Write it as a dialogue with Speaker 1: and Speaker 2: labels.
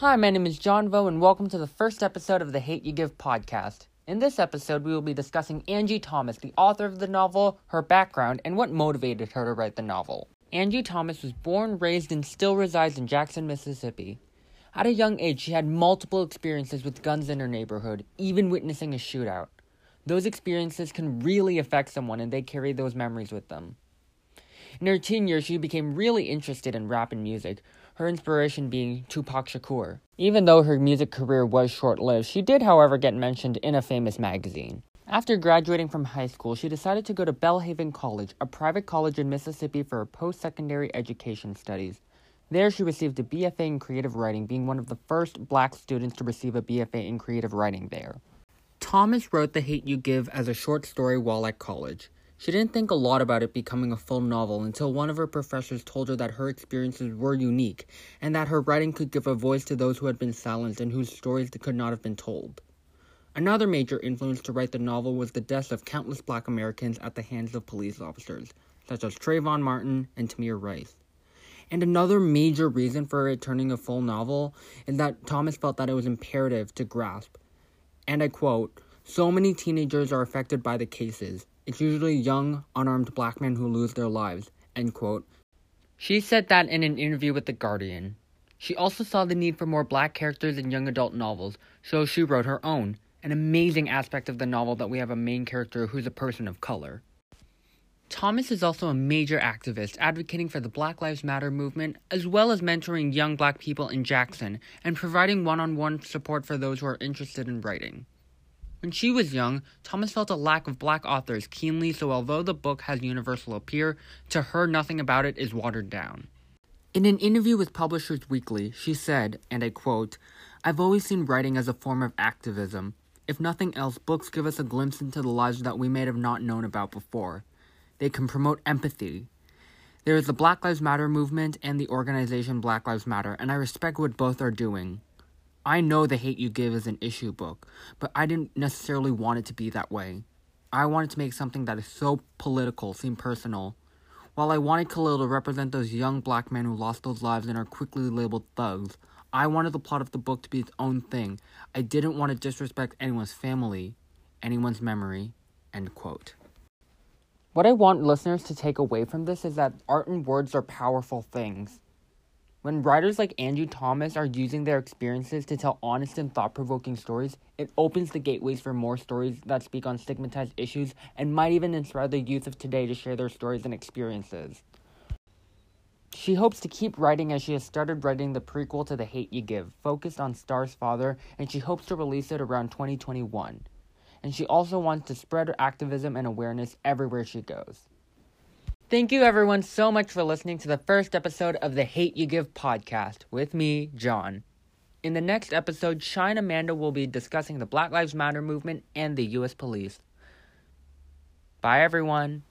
Speaker 1: Hi, my name is John Vo, and welcome to the first episode of the Hate U Give podcast. In this episode, we will be discussing Angie Thomas, the author of the novel, her background, and what motivated her to write the novel. Angie Thomas was born, raised, and still resides in Jackson, Mississippi. At a young age, she had multiple experiences with guns in her neighborhood, even witnessing a shootout. Those experiences can really affect someone, and they carry those memories with them. In her teen years, she became really interested in rap and music, her inspiration being Tupac Shakur. Even though her music career was short lived, she did, however, get mentioned in a famous magazine. After graduating from high school, she decided to go to Belhaven College, a private college in Mississippi for her post secondary education studies. There, she received a BFA in creative writing, being one of the first black students to receive a BFA in creative writing there. Thomas wrote The Hate U Give as a short story while at college. She didn't think a lot about it becoming a full novel until one of her professors told her that her experiences were unique and that her writing could give a voice to those who had been silenced and whose stories could not have been told. Another major influence to write the novel was the deaths of countless black Americans at the hands of police officers, such as Trayvon Martin and Tamir Rice. And another major reason for it turning a full novel is that Thomas felt that it was imperative to grasp. And I quote, so many teenagers are affected by the cases. It's usually young, unarmed black men who lose their lives. End quote. She said that in an interview with The Guardian. She also saw the need for more black characters in young adult novels, so she wrote her own an amazing aspect of the novel that we have a main character who's a person of color. Thomas is also a major activist advocating for the Black Lives Matter movement, as well as mentoring young black people in Jackson and providing one on one support for those who are interested in writing. When she was young, Thomas felt a lack of black authors keenly, so although the book has universal appeal, to her nothing about it is watered down. In an interview with Publishers Weekly, she said, and I quote, I've always seen writing as a form of activism. If nothing else, books give us a glimpse into the lives that we may have not known about before. They can promote empathy. There is the Black Lives Matter movement and the organization Black Lives Matter, and I respect what both are doing. I know The Hate U Give is an issue book, but I didn't necessarily want it to be that way. I wanted to make something that is so political seem personal. While I wanted Khalil to represent those young black men who lost those lives and are quickly labeled thugs, I wanted the plot of the book to be its own thing. I didn't want to disrespect anyone's family, anyone's memory. End quote. What I want listeners to take away from this is that art and words are powerful things. When writers like Andrew Thomas are using their experiences to tell honest and thought provoking stories, it opens the gateways for more stories that speak on stigmatized issues and might even inspire the youth of today to share their stories and experiences. She hopes to keep writing as she has started writing the prequel to The Hate U Give, focused on Star's father, and she hopes to release it around 2021. And she also wants to spread her activism and awareness everywhere she goes. Thank you, everyone, so much for listening to the first episode of the Hate U Give podcast with me, John. In the next episode, Shine Amanda will be discussing the Black Lives Matter movement and the U.S. police. Bye, everyone.